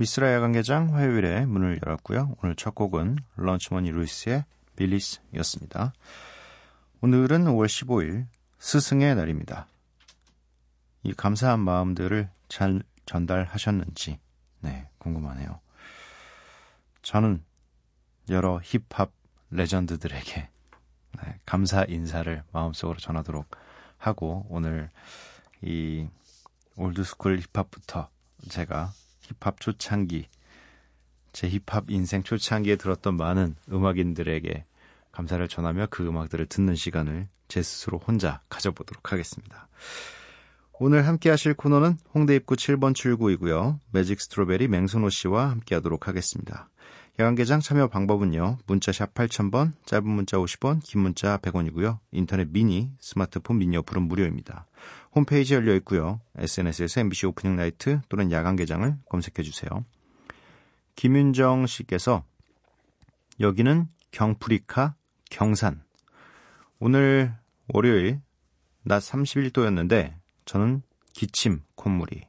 미스라 야간개장 화요일에 문을 열었고요. 오늘 첫 곡은 런치머니 루이스의 빌리스였습니다. 오늘은 5월 15일 스승의 날입니다. 이 감사한 마음들을 잘 전달하셨는지 네 궁금하네요. 저는 여러 힙합 레전드들에게 네, 감사 인사를 마음속으로 전하도록 하고 오늘 이 old school 힙합부터 제가 힙합 초창기, 제 힙합 인생 초창기에 들었던 많은 음악인들에게 감사를 전하며 그 음악들을 듣는 시간을 제 스스로 혼자 가져보도록 하겠습니다. 오늘 함께 하실 코너는 홍대 입구 7번 출구이고요. 매직 스트로베리 맹선호 씨와 함께 하도록 하겠습니다. 야간개장 참여 방법은요. 문자샵 8000번, 짧은 문자 50원, 긴 문자 100원이고요. 인터넷 미니, 스마트폰 미니 어플은 무료입니다. 홈페이지 열려 있고요. SNS에서 MBC 오프닝 나이트 또는 야간 개장을 검색해 주세요. 김윤정 씨께서 여기는 경프리카 경산. 오늘 월요일 낮 31도였는데 저는 기침, 콧물이.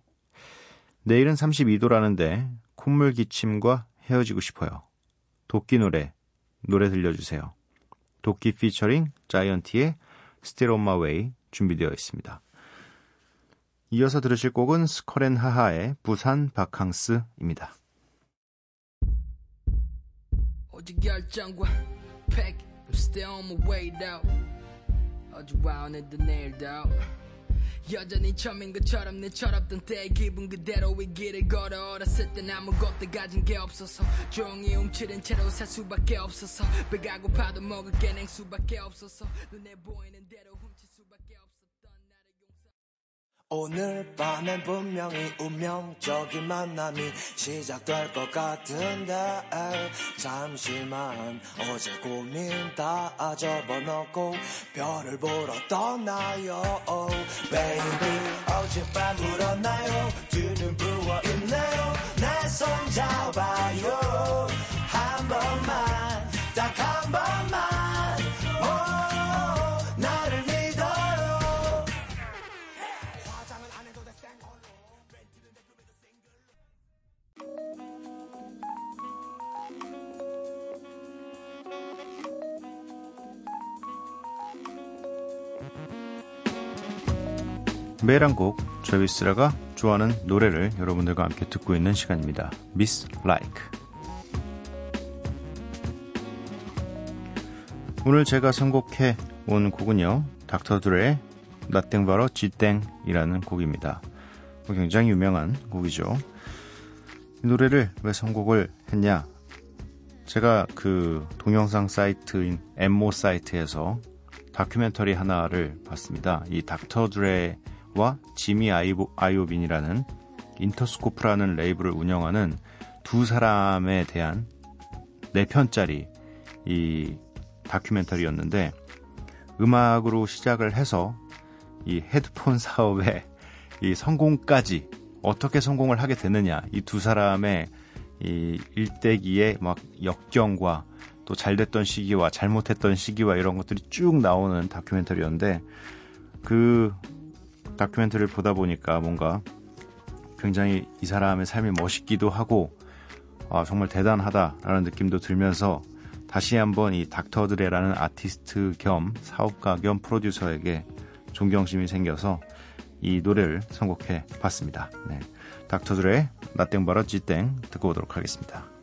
내일은 32도라는데 콧물 기침과 헤어지고 싶어요. 도끼 노래, 노래 들려주세요. 도끼 피처링 자이언티의 on My Way 준비되어 있습니다. 이어서 들으실 곡은 스컬앤 하하의 부산 바캉스입니다. 어제 결정과 팩 Still on my way out 어제와 오늘에도 내일도. 여전히 처음인 것처럼 내 철없던 때의 기분 그대로 이 길을 걸어 어렸을 땐 아무것도 가진 게 없어서. 조용히 움츠린 채로 살 수밖에 없어서. 배가 고파도 먹을 게 냉수밖에 없어서. 눈에 보이는 대로 오늘 밤엔 분명히 운명적인 만남이 시작될 것 같은데 잠시만. 어제 고민 다 접어놓고 별을 보러 떠나요. Baby 어젯밤 울었나요? 두눈 부어있네요. 내 손 잡아요. 한 번만 딱 한 번만 매일 한 곡, 저비스라가 좋아하는 노래를 여러분들과 함께 듣고 있는 시간입니다. Miss Like. 오늘 제가 선곡해 온 곡은요, 닥터 드레의 나땡 바로 지땡이라는 곡입니다. 굉장히 유명한 곡이죠. 이 노래를 왜 선곡을 했냐? 제가 그 동영상 사이트인 엠모 사이트에서 다큐멘터리 하나를 봤습니다. 이 닥터 드레 와 지미 아이보, 아이오빈이라는 인터스코프라는 레이블을 운영하는 두 사람에 대한 4편짜리 이 다큐멘터리였는데 음악으로 시작을 해서 이 헤드폰 사업의 이 성공까지 어떻게 성공을 하게 되느냐 이 두 사람의 이 일대기의 막 역경과 또 잘됐던 시기와 잘못했던 시기와 이런 것들이 쭉 나오는 다큐멘터리였는데 그 다큐멘터리를 보다 보니까 뭔가 굉장히 이 사람의 삶이 멋있기도 하고 아, 정말 대단하다라는 느낌도 들면서 다시 한번 이 닥터 드레라는 아티스트 겸 사업가 겸 프로듀서에게 존경심이 생겨서 이 노래를 선곡해 봤습니다. 네. 닥터 드레의 나땡 바로 지땡 듣고 오도록 하겠습니다.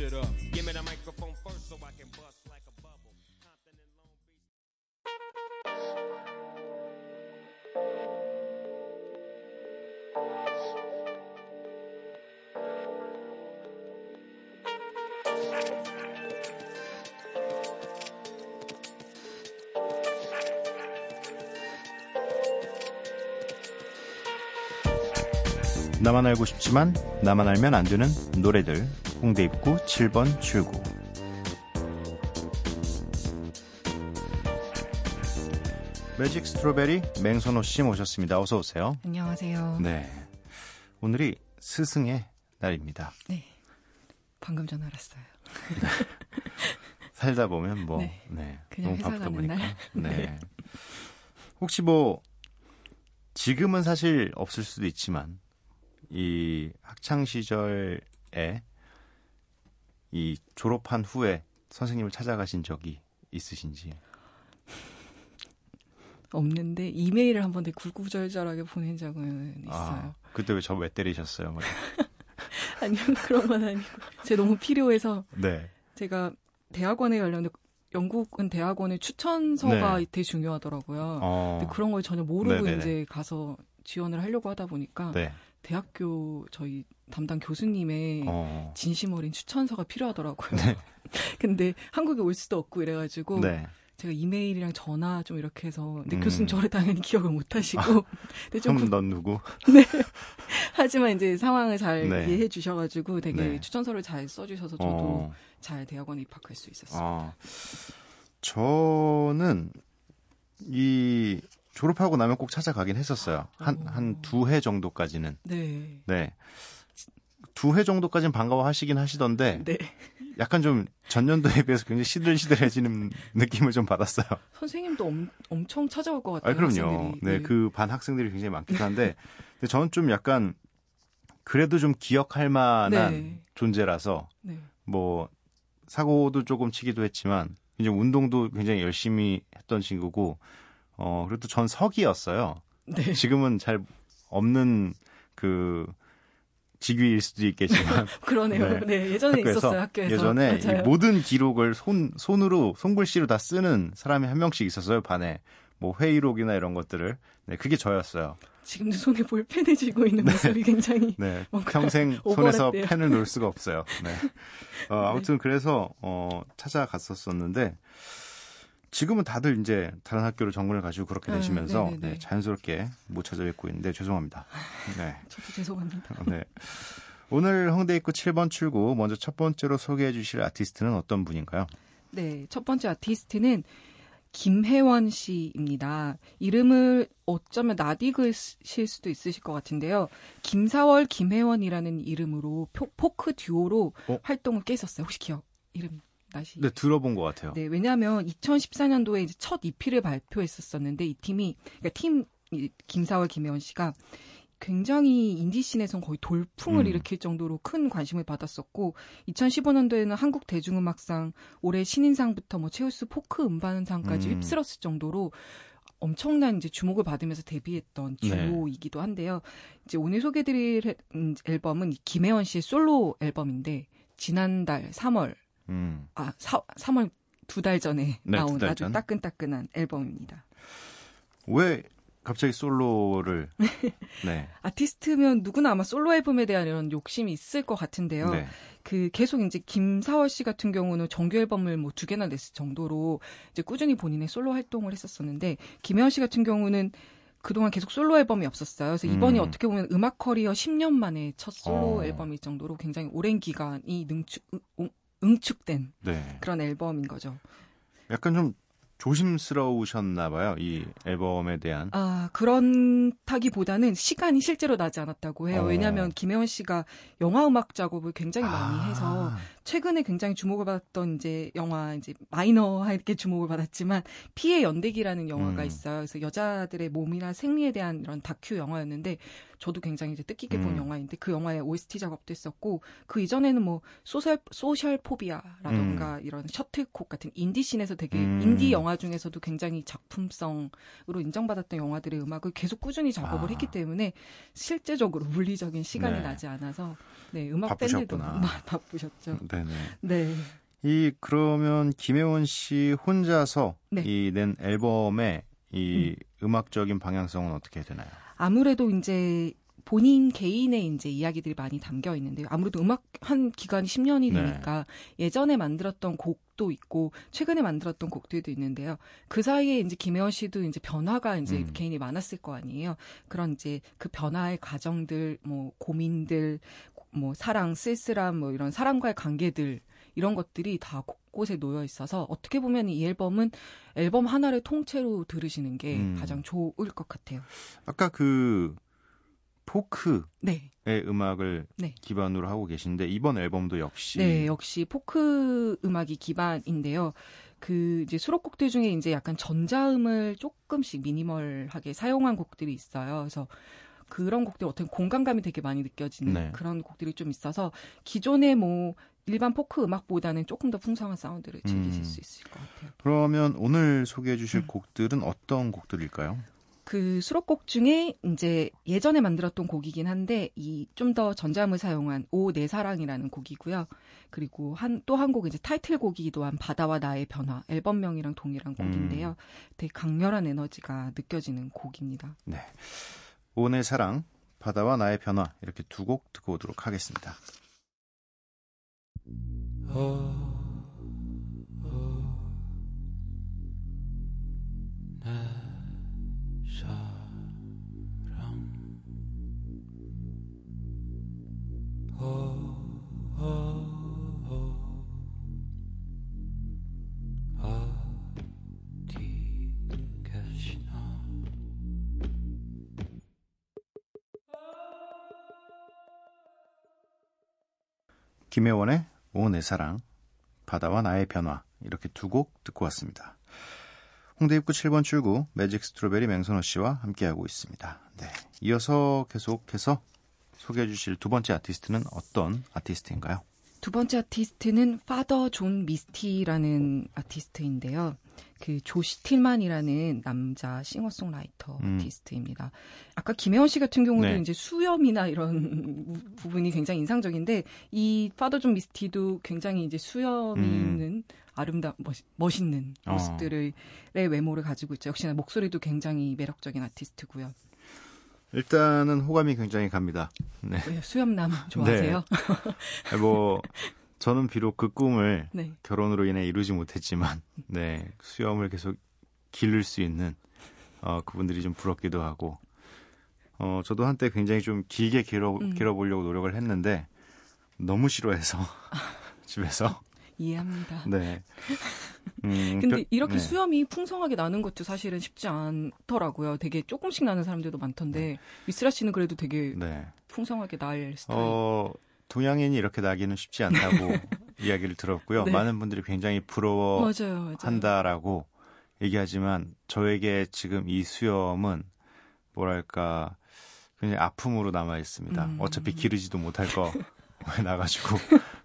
Shit up. Give me the microphone first so I can bust like a bubble. Compton and Long Beach. 나만 알고 싶지만 나만 알면 안 되는 노래들 홍대 입구 7번 출구 매직 스트로베리 맹선호 씨 모셨습니다. 어서 오세요. 안녕하세요. 네. 오늘이 스승의 날입니다. 네. 방금 전화 알았어요. 살다 보면 뭐 네. 네. 그냥 너무 바쁘다 보니까. 날. 네. 혹시 뭐 지금은 사실 없을 수도 있지만 이 학창 시절에 이 졸업한 후에 선생님을 찾아가신 적이 있으신지. 없는데 이메일을 한번 되게 굴구절절하게 보낸 적은 있어요. 아, 그때 왜 저 왜 때리셨어요? 뭐. 아니요 그런 건 아니고 제가 너무 필요해서 네. 제가 대학원에 관련된 영국은 대학원의 추천서가 네. 되게 중요하더라고요. 어. 근데 그런 걸 전혀 모르고 네네네. 이제 가서 지원을 하려고 하다 보니까 네. 대학교 저희 담당 교수님의 어. 진심 어린 추천서가 필요하더라고요. 네. 근데 한국에 올 수도 없고 이래가지고 네. 제가 이메일이랑 전화 좀 이렇게 해서 근데 음. 교수님 저를 당연히 기억을 못 하시고 근데 좀 그럼 넌 누구? 하지만 이제 상황을 잘 네. 이해해 주셔가지고 되게 네. 추천서를 잘 써주셔서 저도 어. 잘 대학원에 입학할 수 있었어요. 아, 저는 이 졸업하고 나면 꼭 찾아가긴 했었어요. 한 오. 한두 해 정도까지는. 네. 네. 두 해 정도까지는 반가워하시긴 하시던데 네. 약간 좀 전년도에 비해서 굉장히 시들시들해지는 느낌을 좀 받았어요. 선생님도 엄, 엄청 찾아올 것 같아요. 아, 그럼요. 학생들이. 네, 그반 학생들이 굉장히 많기도 한데 근데 저는 좀 약간 그래도 좀 기억할 만한 네. 존재라서 네. 뭐 사고도 조금 치기도 했지만 이제 운동도 굉장히 열심히 했던 친구고 어 그래도 전 서기였어요. 네. 지금은 잘 없는 그 직위일 수도 있겠지만 그러네요. 네. 예전에 학교에서 있었어요. 학교에서. 예전에 이 맞아요. 모든 기록을 손 손으로 손글씨로 다 쓰는 사람이 한 명씩 있었어요 반에 뭐 회의록이나 이런 것들을 네 그게 저였어요. 지금도 손에 볼펜을 쥐고 있는 모습이 굉장히 네 평생 손에서 오버랩돼요. 펜을 놓을 수가 없어요. 네. 어, 아무튼 그래서 어 찾아갔었었는데 지금은 다들 이제 다른 학교로 전공을 가시고 그렇게 아, 되시면서 네네네. 네, 자연스럽게 못 찾아뵙고 있는데 죄송합니다. 네. 저도 죄송합니다. 네. 오늘 홍대 입구 7번 출구 먼저 첫 번째로 소개해 주실 아티스트는 어떤 분인가요? 네, 첫 번째 아티스트는 김혜원 씨입니다. 이름을 어쩌면 낯익으실 수도 있으실 것 같은데요. 김사월, 김혜원이라는 이름으로 포, 포크 듀오로 어? 활동을 꽤 했었어요. 혹시 기억, 이름, 낯이? 네, 들어본 것 같아요. 네, 왜냐하면 2014년도에 이제 첫 EP를 발표했었었는데 이 팀이 그러니까 팀 이, 김사월 김혜원 씨가 굉장히 인디씬에선 거의 돌풍을 음. 일으킬 정도로 큰 관심을 받았었고 2015년도에는 한국 대중음악상 올해 신인상부터 뭐 최우수 포크 음반상까지 음. 휩쓸었을 정도로 엄청난 이제 주목을 받으면서 데뷔했던 네. 듀오이기도 한데요. 이제 오늘 소개드릴 해- 음, 앨범은 이 김혜원 씨의 솔로 앨범인데 지난달 3월 음. 아, 사, 3월 두 달 전에 네, 나온 두달 아주 전. 따끈따끈한 앨범입니다. 왜 갑자기 솔로를 네. 아티스트면 누구나 아마 솔로 앨범에 대한 이런 욕심이 있을 것 같은데요. 네. 그 계속 이제 김사월 씨 같은 경우는 정규 앨범을 뭐 두 개나 냈을 정도로 이제 꾸준히 본인의 솔로 활동을 했었었는데 김혜원 씨 같은 경우는 그동안 계속 솔로 앨범이 없었어요. 그래서 이번이 음. 어떻게 보면 음악 커리어 10년 만에 첫 솔로 어. 앨범일 정도로 굉장히 오랜 기간이 능축, 응- 응축된 네. 그런 앨범인 거죠. 약간 좀 조심스러우셨나 봐요. 이 앨범에 대한. 아, 그런다기보다는 시간이 실제로 나지 않았다고 해요. 어. 왜냐하면 김혜원 씨가 영화 음악 작업을 굉장히 많이 아, 해서 최근에 굉장히 주목을 받았던 이제 영화 이제 마이너하게 주목을 받았지만 피의 연대기라는 영화가 음. 있어요. 그래서 여자들의 몸이나 생리에 대한 이런 다큐 영화였는데 저도 굉장히 이제 뜻깊게 본 음. 영화인데 그 영화의 OST 작업도 했었고 그 이전에는 뭐 social social phobia라던가 이런 셔틀콕 같은 인디 씬에서 되게 음. 인디 영화 중에서도 굉장히 작품성으로 인정받았던 영화들의 음악을 계속 꾸준히 작업을 아. 했기 때문에 실제적으로 물리적인 시간이 네. 나지 않아서 네 음악. 밴드도 바쁘셨죠. 네 네. 네. 이 그러면 김혜원 씨 혼자서 네. 이낸 앨범의 이 음. 악적인 방향성은 어떻게 되나요? 아무래도 이제 본인 개인의 이제 이야기들이 많이 담겨 있는데요. 아무래도 음악 한 기간이 10년이 네. 되니까 예전에 만들었던 곡도 있고 최근에 만들었던 곡들도 있는데요. 그 사이에 이제 김혜원 씨도 이제 변화가 이제 음. 개인이 많았을 거 아니에요. 그런 이제 그 변화의 과정들, 뭐 고민들, 뭐 사랑, 쓸쓸함, 뭐 이런 사람과의 관계들 이런 것들이 다 곳곳에 놓여 있어서 어떻게 보면 이 앨범은 앨범 하나를 통째로 들으시는 게 음. 가장 좋을 것 같아요. 아까 그 포크의 네. 음악을 네. 기반으로 하고 계신데 이번 앨범도 역시 네, 역시 포크 음악이 기반인데요. 그 이제 수록곡들 중에 이제 약간 전자음을 조금씩 미니멀하게 사용한 곡들이 있어요. 그래서 그런 곡들 어떤 공간감이 되게 많이 느껴지는 네. 그런 곡들이 좀 있어서 기존의 뭐 일반 포크 음악보다는 조금 더 풍성한 사운드를 즐기실 음. 수 있을 것 같아요. 그러면 오늘 소개해 음. 주실 곡들은 어떤 곡들일까요? 그 수록곡 중에 이제 예전에 만들었던 곡이긴 한데 이 좀 더 전자음을 사용한 오 내 사랑이라는 곡이고요. 그리고 한 또 한 곡 이제 타이틀곡이기도 한 바다와 나의 변화 앨범명이랑 동일한 곡인데요. 되게 강렬한 에너지가 느껴지는 곡입니다. 네. 오 내 사랑, 바다와 나의 변화 이렇게 두 곡 듣고 오도록 하겠습니다. 김혜원의 오 내 사랑, 바다와 나의 변화 이렇게 두 곡 듣고 왔습니다. 홍대 입구 7번 출구 Magic Strawberry 맹선호 씨와 함께하고 있습니다. 네. 이어서 계속해서 소개해 주실 두 번째 아티스트는 어떤 아티스트인가요? 두 번째 아티스트는 Father John Misty라는 아티스트인데요. 그 조시 틸만이라는 남자 싱어송라이터 음. 아티스트입니다. 아까 김혜원 씨 같은 경우도 네. 이제 수염이나 이런 부분이 굉장히 인상적인데 이 Father John Misty도 굉장히 이제 수염이 음. 있는 아름다 멋, 있는 어. 모습들의 외모를 가지고 있죠. 역시나 목소리도 굉장히 매력적인 아티스트고요. 일단은 호감이 굉장히 갑니다. 네. 왜 수염남 좋아하세요? 뭐 저는 비록 그 꿈을 네. 결혼으로 인해 이루지 못했지만 네 수염을 계속 기를 수 있는 어, 그분들이 좀 부럽기도 하고 어, 저도 한때 굉장히 좀 길게 길어 음. 길어보려고 노력을 했는데 너무 싫어해서 집에서 이해합니다. 네. 음, 근데 겨- 이렇게 네. 수염이 풍성하게 나는 것도 사실은 쉽지 않더라고요. 되게 조금씩 나는 사람들도 많던데 미스라 씨는 그래도 되게 네. 풍성하게 날 스타일. 어, 동양인이 이렇게 나기는 쉽지 않다고 이야기를 들었고요. 네. 많은 분들이 굉장히 부러워 맞아요, 맞아요. 한다라고 얘기하지만 저에게 지금 이 수염은 뭐랄까 굉장히 아픔으로 남아 있습니다. 음. 어차피 기르지도 못할 거 나가지고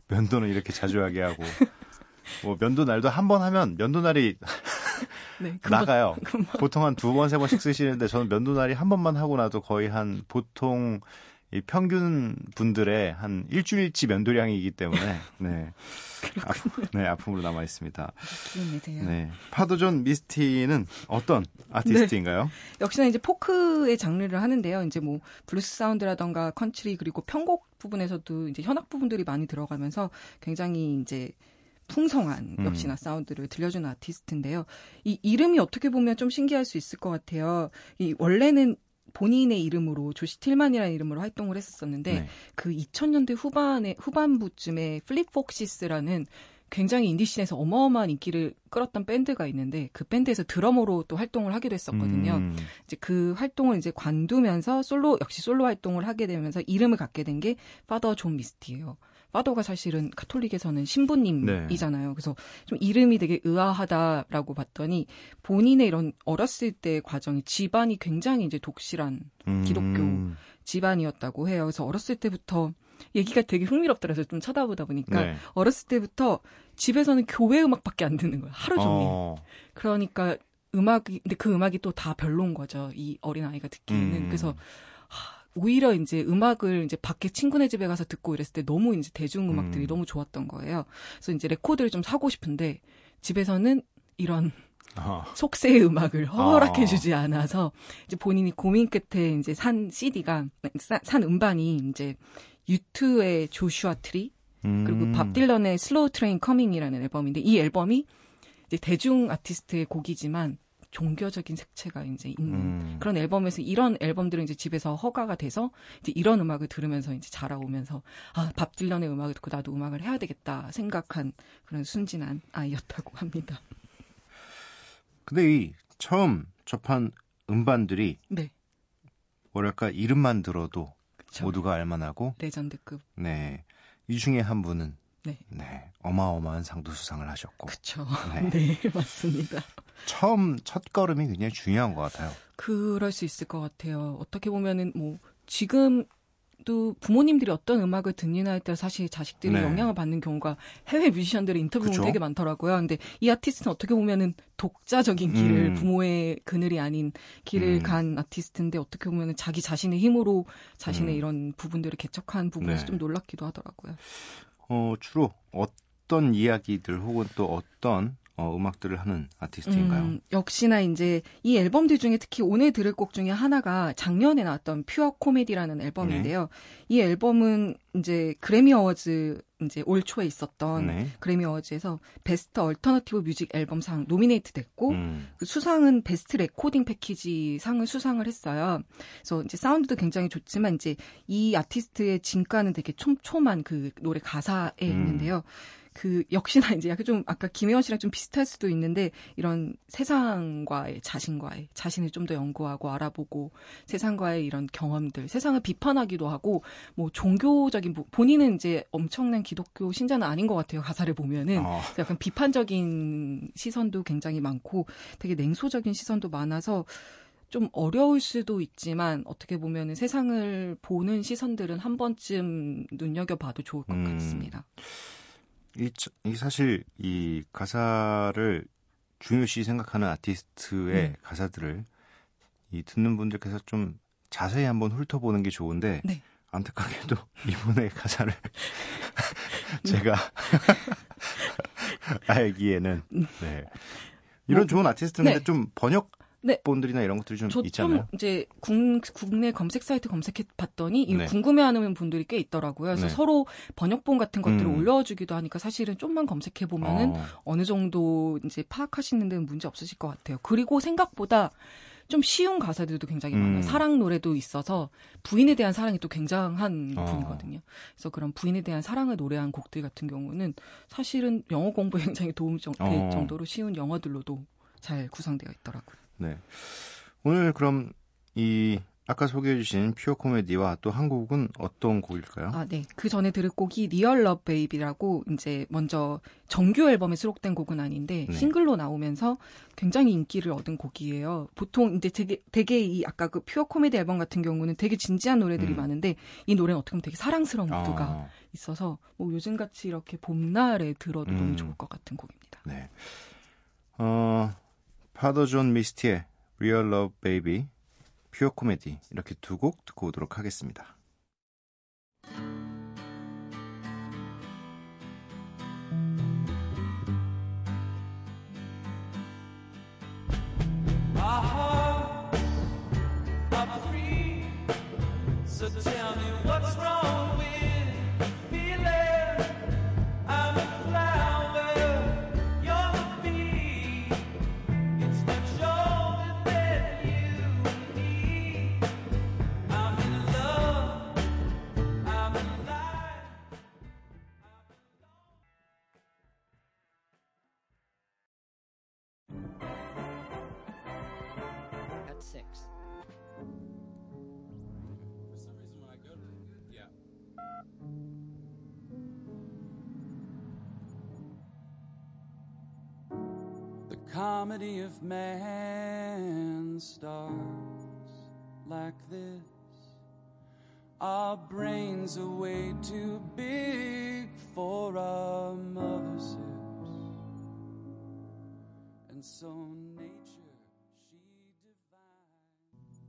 면도는 이렇게 자주 하게 하고 뭐 면도 날도 한 번 하면 면도 날이 네, 금방- 나가요. 금방- 보통 한 두 번 세 번씩 쓰시는데 저는 면도 날이 한 번만 하고 나도 거의 한 보통 이 평균 분들의 한 일주일치 면도량이기 때문에 네, 아픔, 네 아픔으로 남아 있습니다. 네, Father John Misty는 어떤 아티스트인가요? 역시나 이제 포크의 장르를 하는데요. 이제 뭐 블루스 사운드라던가 컨트리 그리고 편곡 부분에서도 이제 현악 부분들이 많이 들어가면서 굉장히 이제 풍성한 음. 역시나 사운드를 들려주는 아티스트인데요. 이 이름이 어떻게 보면 좀 신기할 수 있을 것 같아요. 이 원래는 본인의 이름으로 조시 틸만이라는 이름으로 활동을 했었었는데 네. 그 2000년대 후반에 후반부쯤에 Fleet Foxes라는 굉장히 인디씬에서 어마어마한 인기를 끌었던 밴드가 있는데 그 밴드에서 드러머로 또 활동을 하기도 했었거든요. 음, 이제 그 활동을 이제 관두면서 솔로 역시 솔로 활동을 하게 되면서 이름을 갖게 된 게 Father John Misty예요. Father가 사실은 카톨릭에서는 신부님이잖아요. 그래서 좀 이름이 되게 의아하다라고 봤더니 본인의 이런 어렸을 때 과정이 집안이 굉장히 이제 독실한 기독교 음. 집안이었다고 해요. 그래서 어렸을 때부터 얘기가 되게 흥미롭더라고요. 좀 쳐다보다 보니까 네. 어렸을 때부터 집에서는 교회 음악밖에 안 듣는 거예요. 하루 종일. 어. 그러니까 음악이 근데 그 음악이 또 다 별로인 거죠. 이 어린 아이가 듣기에는. 음. 그래서 하, 오히려 이제 음악을 이제 밖에 친구네 집에 가서 듣고 이랬을 때 너무 이제 대중 음악들이 음. 너무 좋았던 거예요. 그래서 이제 레코드를 좀 사고 싶은데 집에서는 이런 어. 속세의 음악을 허락해 아. 주지 않아서 이제 본인이 고민 끝에 이제 산 CD가 산 음반이 이제 U2의 Joshua Tree 그리고 음. 밥 딜런의 Slow Train Coming이라는 앨범인데 이 앨범이 이제 대중 아티스트의 곡이지만 종교적인 색채가 이제 있는 음. 그런 앨범에서 이런 앨범들은 이제 집에서 허가가 돼서 이제 이런 음악을 들으면서 이제 자라오면서 아 밥 딜런의 음악을 듣고 나도 음악을 해야 되겠다 생각한 그런 순진한 아이였다고 합니다. 근데 이 처음 접한 음반들이 네, 뭐랄까 이름만 들어도 그쵸. 모두가 알만하고 레전드급. 네. 이 중에 한 분은 네. 네. 어마어마한 상도 수상을 하셨고 그쵸. 네. 네, 맞습니다. 처음 첫 걸음이 굉장히 중요한 것 같아요. 그럴 수 있을 것 같아요. 어떻게 보면은 뭐 지금도 부모님들이 어떤 음악을 듣느냐에 따라 사실 자식들이 네. 영향을 받는 경우가 해외 뮤지션들의 인터뷰 보면. 되게 많더라고요. 근데 이 아티스트는 어떻게 보면은 독자적인 길을 음. 부모의 그늘이 아닌 길을 음. 간 아티스트인데 어떻게 보면은 자기 자신의 힘으로 자신의 음. 이런 부분들을 개척한 부분에서 네. 좀 놀랍기도 하더라고요. 어, 주로 어떤 이야기들 혹은 또 어떤 어, 음악들을 하는 아티스트인가요? 음, 역시나 이제 이 앨범들 중에 특히 오늘 들을 곡 중에 하나가 작년에 나왔던 퓨어 코미디라는 앨범인데요. 네. 이 앨범은 이제 Grammy Awards 이제 올 초에 있었던 네. Grammy Awards에서 Best Alternative Music 앨범상 노미네이트 됐고 음. 그 수상은 Best Recording Package 상을 수상을 했어요. 그래서 이제 사운드도 굉장히 좋지만 이제 이 아티스트의 진가는 되게 촘촘한 그 노래 가사에 음. 있는데요. 그 역시나 이제 약간 좀 아까 김혜원 씨랑 좀 비슷할 수도 있는데 이런 세상과의 자신과의 자신을 좀 더 연구하고 알아보고 세상과의 이런 경험들 세상을 비판하기도 하고 뭐 종교적인 부- 본인은 이제 엄청난 기독교 신자는 아닌 것 같아요 가사를 보면은 어, 약간 비판적인 시선도 굉장히 많고 되게 냉소적인 시선도 많아서 좀 어려울 수도 있지만 어떻게 보면 세상을 보는 시선들은 한 번쯤 눈여겨봐도 좋을 것 음. 같습니다. 이, 차- 이 사실 이 가사를 중요시 생각하는 아티스트의 네. 가사들을 이 듣는 분들께서 좀 자세히 한번 훑어보는 게 좋은데 네. 안타깝게도 이분의 가사를 제가 알기에는 네. 이런 뭐, 좋은 아티스트는 네. 좀 번역 네. 본들이나 이런 것들이 좀저 있지 좀 않나요? 이제 국, 국내 검색 사이트 검색해 봤더니 이 네. 궁금해하는 분들이 꽤 있더라고요. 그래서 네. 서로 번역본 같은 것들을 음. 올려주기도 하니까 사실은 좀만 검색해 보면은 어, 어느 정도 이제 파악하시는 데는 문제 없으실 것 같아요. 그리고 생각보다 좀 쉬운 가사들도 굉장히 음. 많아요. 사랑 노래도 있어서 부인에 대한 사랑이 또 굉장한 어. 분이거든요. 그래서 그런 부인에 대한 사랑을 노래한 곡들 같은 경우는 사실은 영어 공부에 굉장히 도움 정- 될 어. 정도로 쉬운 영어들로도 잘 구성되어 있더라고요. 네. 오늘 그럼 이 아까 소개해주신 Pure Comedy와 또한 곡은 어떤 곡일까요? 아, 네. 그 전에 들을 곡이 Real Love Baby라고 이제 먼저 정규 앨범에 수록된 곡은 아닌데 네. 싱글로 나오면서 굉장히 인기를 얻은 곡이에요. 보통 이제 되게 되게 이 아까 그 Pure Comedy 앨범 같은 경우는 되게 진지한 노래들이 음. 많은데 이 노래는 어떻게 보면 되게 사랑스러운 무드가 어, 있어서 뭐 요즘 같이 이렇게 봄날에 들어도 음. 너무 좋을 것 같은 곡입니다. 네. 어, Father John Misty의 Real Love Baby, Pure Comedy 이렇게 두 곡 듣고 오도록 하겠습니다. So tell me what's wrong with comedy of man starts like this. Our brains are way too big for our mother's hips. And so nature, she divides.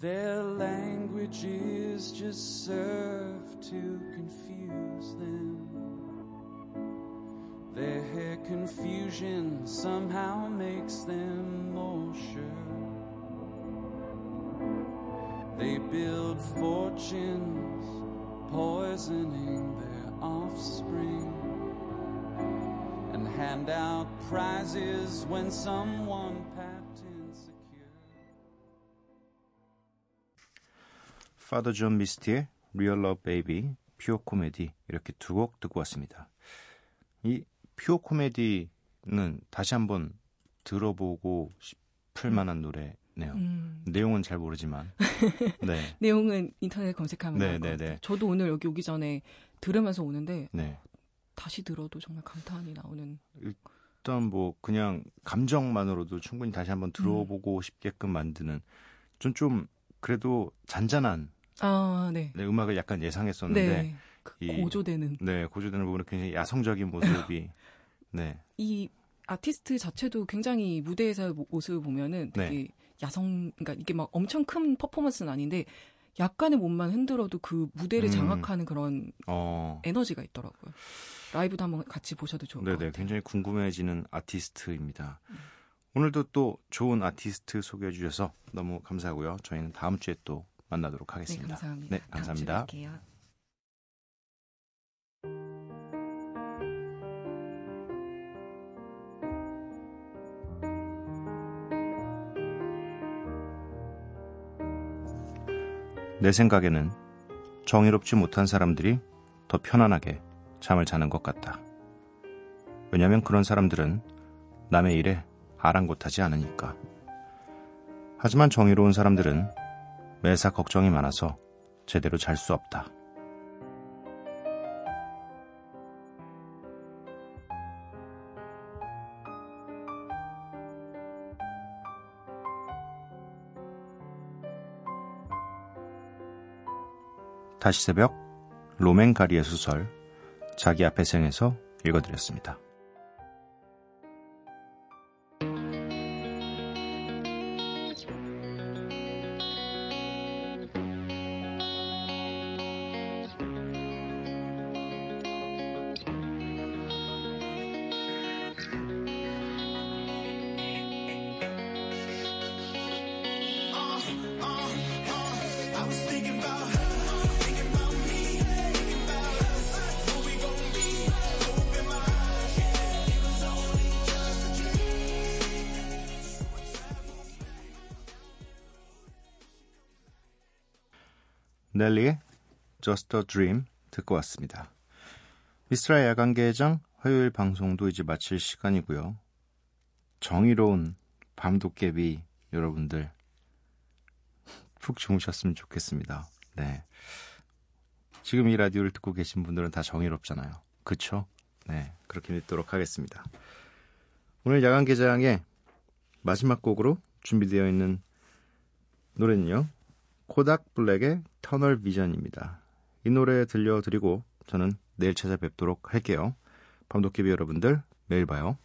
Their languages just serve to confuse them. Their confusion somehow makes them more sure. They build fortunes, poisoning their offspring, and hand out prizes when someone patents a cure. 파더 존 미스티의 Real Love Baby, 퓨어 코미디 이렇게 두 곡 듣고 왔습니다. 이 퓨어 코미디는 다시 한번 들어보고 싶을 만한 노래네요. 음. 내용은 잘 모르지만 네, 내용은 인터넷 검색하면 네, 나올 것 네. 네. 저도 오늘 여기 오기 전에 들으면서 오는데 네. 다시 들어도 정말 감탄이 나오는 일단 뭐 그냥 감정만으로도 충분히 다시 한번 들어보고 싶게끔 만드는 좀 좀 그래도 잔잔한 아, 네. 네, 음악을 약간 예상했었는데 네. 그 이- 고조되는 네, 고조되는 부분은 굉장히 야성적인 모습이 네. 이 아티스트 자체도 굉장히 무대에서의 모- 모습을 보면은 네. 되게 야성, 그러니까 이게 막 엄청 큰 퍼포먼스는 아닌데 약간의 몸만 흔들어도 그 무대를 음. 장악하는 그런 어. 에너지가 있더라고요. 라이브도 한번 같이 보셔도 좋을 것 네네, 같아요. 굉장히 궁금해지는 아티스트입니다. 오늘도 또 좋은 아티스트 소개해 주셔서 너무 감사하고요. 저희는 다음 주에 또 만나도록 네, 하겠습니다. 감사합니다. 네, 감사합니다. 내 생각에는 정의롭지 못한 사람들이 더 편안하게 잠을 자는 것 같다. 왜냐면 그런 사람들은 남의 일에 아랑곳하지 않으니까. 하지만 정의로운 사람들은 매사 걱정이 많아서 제대로 잘 수 없다. 다시 새벽 로맨 가리의 소설 자기 앞에 생에서 읽어드렸습니다. 넬리의 Just a Dream 듣고 왔습니다. 미스라 야간개장 화요일 방송도 이제 마칠 시간이고요. 정의로운 밤도깨비 여러분들 푹 주무셨으면 좋겠습니다. 네. 지금 이 라디오를 듣고 계신 분들은 다 정의롭잖아요. 그쵸? 네. 그렇게 믿도록 하겠습니다. 오늘 야간 개장의 마지막 곡으로 준비되어 있는 노래는요. 코닥 블랙의 터널 비전입니다. 이 노래 들려드리고 저는 내일 찾아뵙도록 할게요. 밤도깨비 여러분들 매일 봐요.